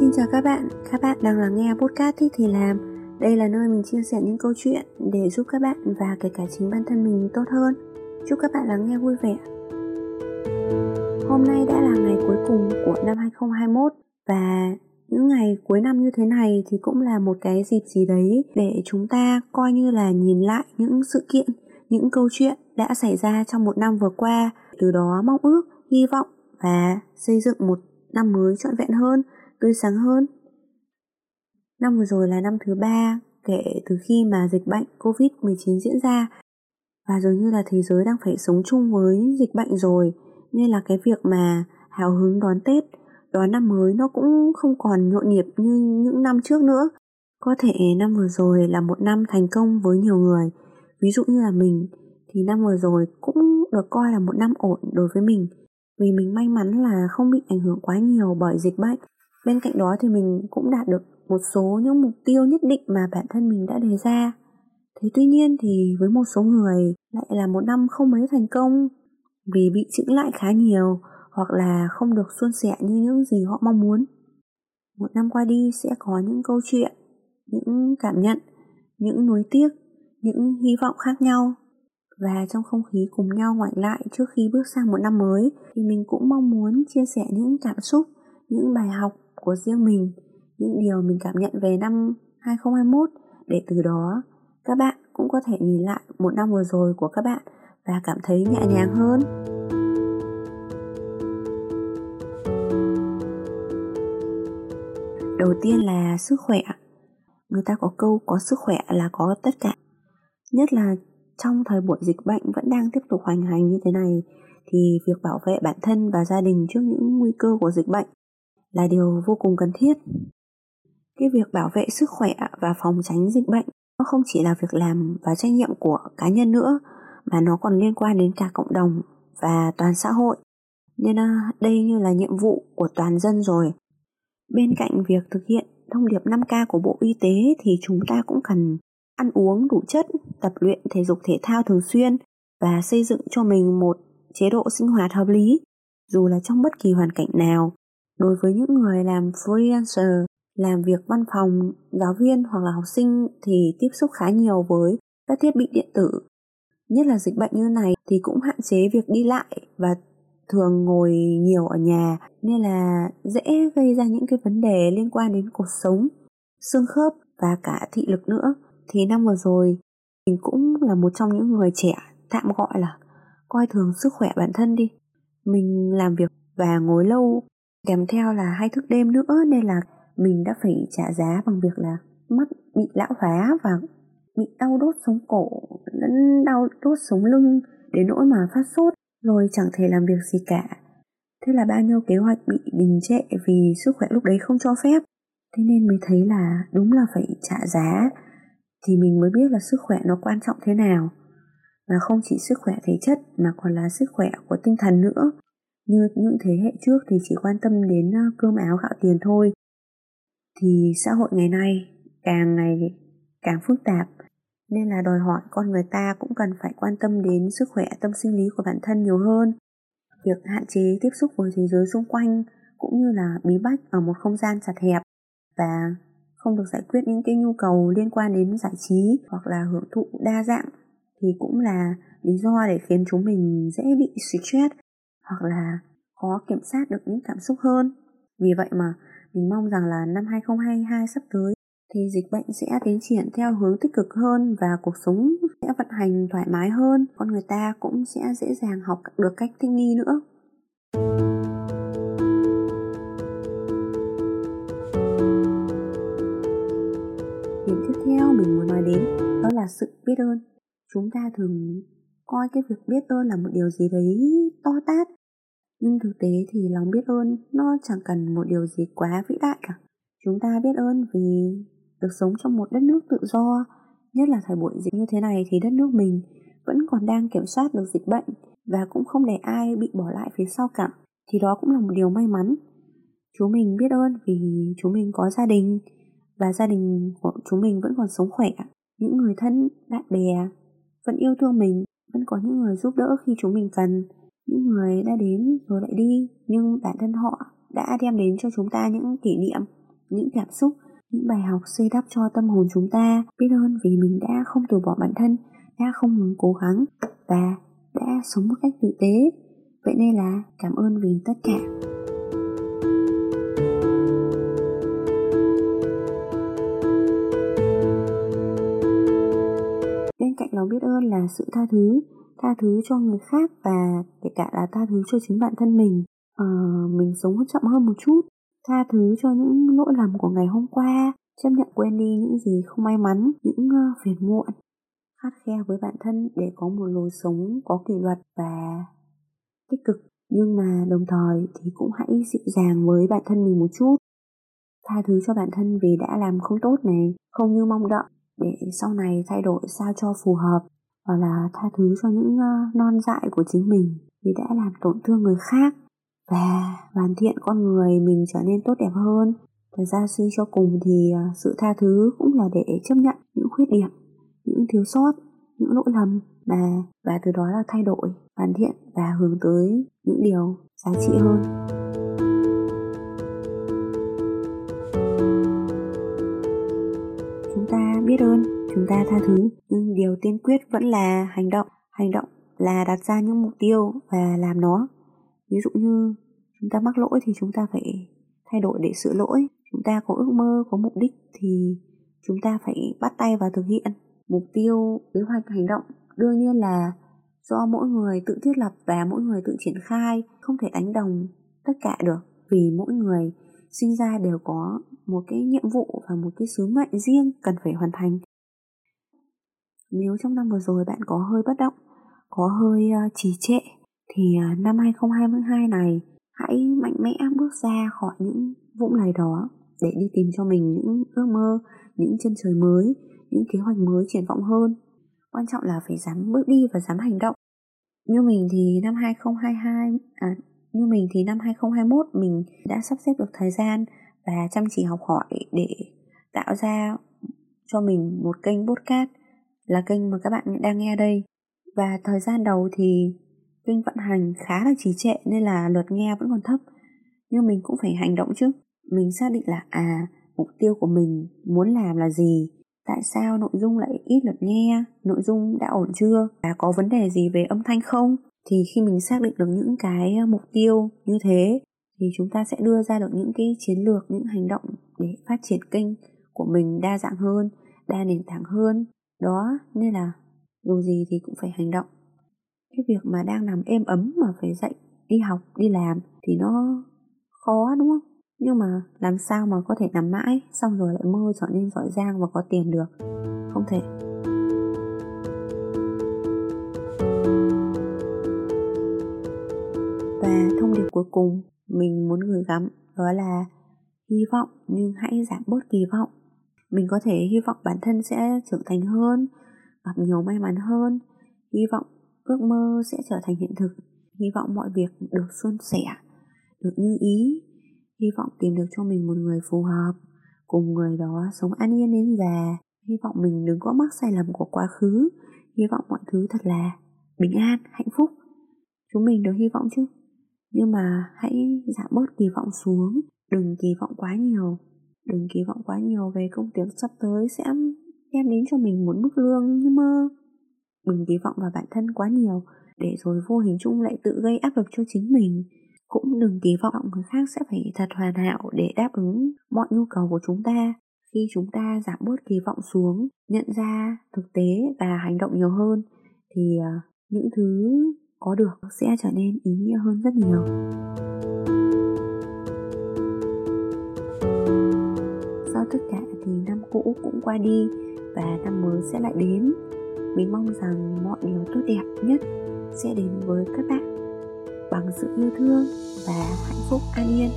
Xin chào các bạn, các bạn đang lắng nghe podcast Thích Thì Làm. Đây là nơi mình chia sẻ những câu chuyện để giúp các bạn và kể cả chính bản thân mình tốt hơn. Chúc các bạn lắng nghe vui vẻ. Hôm nay đã là ngày cuối cùng của năm 2021 Và những ngày cuối năm như thế này thì cũng là một cái dịp gì đấy để chúng ta coi như là nhìn lại những sự kiện, những câu chuyện đã xảy ra trong một năm vừa qua, từ đó mong ước, hy vọng và xây dựng một năm mới trọn vẹn hơn, tươi sáng hơn. Năm vừa rồi là năm thứ ba kể từ khi mà dịch bệnh Covid-19 diễn ra và dường như là thế giới đang phải sống chung với dịch bệnh rồi nên là cái việc mà hào hứng đón Tết, đón năm mới nó cũng không còn nhộn nhịp như những năm trước nữa. Có thể năm vừa rồi là một năm thành công với nhiều người. Ví dụ như là mình, thì năm vừa rồi cũng được coi là một năm ổn đối với mình vì mình may mắn là không bị ảnh hưởng quá nhiều bởi dịch bệnh. Bên cạnh đó thì mình cũng đạt được một số những mục tiêu nhất định mà bản thân mình đã đề ra. Thế tuy nhiên thì với một số người lại là một năm không mấy thành công vì bị chững lại khá nhiều hoặc là không được suôn sẻ như những gì họ mong muốn. Một năm qua đi sẽ có những câu chuyện, những cảm nhận, những nuối tiếc, những hy vọng khác nhau và trong không khí cùng nhau ngoảnh lại trước khi bước sang một năm mới thì mình cũng mong muốn chia sẻ những cảm xúc, những bài học của riêng mình, những điều mình cảm nhận về năm 2021 để từ đó các bạn cũng có thể nhìn lại một năm vừa rồi của các bạn và cảm thấy nhẹ nhàng hơn. Đầu tiên là sức khỏe. Người ta có câu có sức khỏe là có tất cả. Nhất là trong thời buổi dịch bệnh vẫn đang tiếp tục hoành hành như thế này thì việc bảo vệ bản thân và gia đình trước những nguy cơ của dịch bệnh là điều vô cùng cần thiết. Cái việc bảo vệ sức khỏe và phòng tránh dịch bệnh nó không chỉ là việc làm và trách nhiệm của cá nhân nữa mà nó còn liên quan đến cả cộng đồng và toàn xã hội. Nên à, đây như là nhiệm vụ của toàn dân rồi. Bên cạnh việc thực hiện thông điệp 5K của Bộ Y tế thì chúng ta cũng cần ăn uống đủ chất, tập luyện thể dục thể thao thường xuyên và xây dựng cho mình một chế độ sinh hoạt hợp lý, dù là trong bất kỳ hoàn cảnh nào. Đối với những người làm freelancer, làm việc văn phòng, giáo viên hoặc là học sinh thì tiếp xúc khá nhiều với các thiết bị điện tử. Nhất là dịch bệnh như này thì cũng hạn chế việc đi lại và thường ngồi nhiều ở nhà nên là dễ gây ra những cái vấn đề liên quan đến cuộc sống, xương khớp và cả thị lực nữa thì năm vừa rồi mình cũng là một trong những người trẻ tạm gọi là coi thường sức khỏe bản thân đi mình làm việc và ngồi lâu kèm theo là hay thức đêm nữa nên là mình đã phải trả giá bằng việc là mắt bị lão hóa và bị đau đốt sống cổ, lẫn đau đốt sống lưng đến nỗi mà phát sốt, rồi chẳng thể làm việc gì cả. Thế là bao nhiêu kế hoạch bị đình trệ vì sức khỏe lúc đấy không cho phép. Thế nên mới thấy là đúng là phải trả giá thì mình mới biết là sức khỏe nó quan trọng thế nào. Và không chỉ sức khỏe thể chất mà còn là sức khỏe của tinh thần nữa như những thế hệ trước thì chỉ quan tâm đến ờ, cơm áo gạo tiền thôi. Thì xã hội ngày nay càng ngày càng phức tạp, nên là đòi hỏi con người ta cũng cần phải quan tâm đến sức khỏe, tâm sinh lý của bản thân nhiều hơn. Việc hạn chế tiếp xúc với thế giới xung quanh cũng như là bí bách ở một không gian chặt hẹp và không được giải quyết những cái nhu cầu liên quan đến giải trí hoặc là hưởng thụ đa dạng thì cũng là lý do để khiến chúng mình dễ bị stress hoặc là khó kiểm soát được những cảm xúc hơn. Vì vậy mà mình mong rằng là năm 2022 sắp tới thì dịch bệnh sẽ tiến triển theo hướng tích cực hơn và cuộc sống sẽ vận hành thoải mái hơn, con người ta cũng sẽ dễ dàng học được cách thích nghi nữa. Điểm tiếp theo mình muốn nói đến đó là sự biết ơn. Chúng ta thường coi cái việc biết ơn là một điều gì đấy to tát. Nhưng thực tế thì lòng biết ơn nó chẳng cần một điều gì quá vĩ đại cả. Chúng ta biết ơn vì được sống trong một đất nước tự do, nhất là thời buổi dịch như thế này thì đất nước mình vẫn còn đang kiểm soát được dịch bệnh và cũng không để ai bị bỏ lại phía sau cả. Thì đó cũng là một điều may mắn. Chúng mình biết ơn vì chúng mình có gia đình, và gia đình của chúng mình vẫn còn sống khỏe những người thân bạn bè vẫn yêu thương mình vẫn có những người giúp đỡ khi chúng mình cần những người đã đến rồi lại đi, nhưng bản thân họ đã đem đến cho chúng ta những kỷ niệm, những cảm xúc, những bài học xây đắp cho tâm hồn chúng ta. Biết ơn vì mình đã không từ bỏ bản thân, đã không ngừng cố gắng và đã sống một cách tử tế. Vậy nên là cảm ơn vì tất cả. Bên cạnh lòng biết ơn là sự tha thứ tha thứ cho người khác và kể cả là tha thứ cho chính bản thân mình. À, mình sống chậm hơn một chút tha thứ cho những lỗi lầm của ngày hôm qua chấp nhận quên đi những gì không may mắn những uh, phiền muộn. Khát khe với bản thân để có một lối sống có kỷ luật và tích cực. Nhưng mà đồng thời thì cũng hãy dịu dàng với bản thân mình một chút. Tha thứ cho bản thân vì đã làm không tốt này không như mong đợi để sau này thay đổi sao cho phù hợp hoặc là tha thứ cho những non dại của chính mình vì đã làm tổn thương người khác. Và hoàn thiện con người mình trở nên tốt đẹp hơn. Thật ra suy cho cùng thì ờ, sự tha thứ cũng là để chấp nhận những khuyết điểm, những thiếu sót, những lỗi lầm và và từ đó là thay đổi, hoàn thiện và hướng tới những điều giá trị hơn. Chúng ta biết ơn chúng ta tha thứ. Nhưng điều tiên quyết vẫn là hành động. Hành động là đặt ra những mục tiêu và làm nó. Ví dụ như chúng ta mắc lỗi thì chúng ta phải thay đổi để sửa lỗi. Chúng ta có ước mơ, có mục đích thì chúng ta phải bắt tay vào thực hiện. Mục tiêu, kế hoạch, hành động đương nhiên là do mỗi người tự thiết lập và mỗi người tự triển khai, không thể đánh đồng tất cả được. Vì mỗi người sinh ra đều có một cái nhiệm vụ và một cái sứ mệnh riêng cần phải hoàn thành nếu trong năm vừa rồi bạn có hơi bất động có hơi ờ, trì trệ thì ờ, năm 2022 này hãy mạnh mẽ bước ra khỏi những vũng lầy đó để đi tìm cho mình những ước mơ những chân trời mới những kế hoạch mới triển vọng hơn. Quan trọng là phải dám bước đi và dám hành động. Như mình thì năm 2022 à, như mình thì năm 2021 mình đã sắp xếp được thời gian và chăm chỉ học hỏi để tạo ra cho mình một kênh podcast là kênh mà các bạn đang nghe đây. Và thời gian đầu thì kênh vận hành khá là trì trệ nên là lượt nghe vẫn còn thấp. Nhưng mình cũng phải hành động chứ. Mình xác định là à mục tiêu của mình muốn làm là gì? Tại sao nội dung lại ít lượt nghe? Nội dung đã ổn chưa? Và có vấn đề gì về âm thanh không? Thì khi mình xác định được những cái ờ, mục tiêu như thế, thì chúng ta sẽ đưa ra được những cái chiến lược, những hành động để phát triển kênh của mình đa dạng hơn, đa nền tảng hơn đó, nên là dù gì thì cũng phải hành động. Cái việc mà đang nằm êm ấm mà phải dậy, đi học, đi làm thì nó khó, đúng không? Nhưng mà làm sao mà có thể nằm mãi, xong rồi lại mơ trở nên giỏi giang và có tiền được? Không thể. Và thông điệp cuối cùng mình muốn gửi gắm đó là hy vọng nhưng hãy giảm bớt kỳ vọng mình có thể hy vọng bản thân sẽ trưởng thành hơn, gặp nhiều may mắn hơn. Hy vọng ước mơ sẽ trở thành hiện thực. Hy vọng mọi việc được suôn sẻ, được như ý. Hy vọng tìm được cho mình một người phù hợp, cùng người đó sống an yên đến già. Hy vọng mình đừng có mắc sai lầm của quá khứ. Hy vọng mọi thứ thật là bình an, hạnh phúc. Chúng mình đều hy vọng chứ. Nhưng mà hãy giảm bớt kỳ vọng xuống, đừng kỳ vọng quá nhiều đừng kỳ vọng quá nhiều về công việc sắp tới sẽ đem đến cho mình một mức lương, như mơ. Đừng kỳ vọng vào bản thân quá nhiều, để rồi vô hình chung lại tự gây áp lực cho chính mình. Cũng đừng kỳ vọng người khác sẽ phải thật hoàn hảo để đáp ứng mọi nhu cầu của chúng ta. Khi chúng ta giảm bớt kỳ vọng xuống, nhận ra thực tế và hành động nhiều hơn, thì ờ, những thứ có được sẽ trở nên ý nghĩa hơn rất nhiều. Tất cả thì năm cũ cũng qua đi và năm mới sẽ lại đến. Mình mong rằng mọi điều tốt đẹp nhất sẽ đến với các bạn. Bằng sự yêu thương và hạnh phúc an yên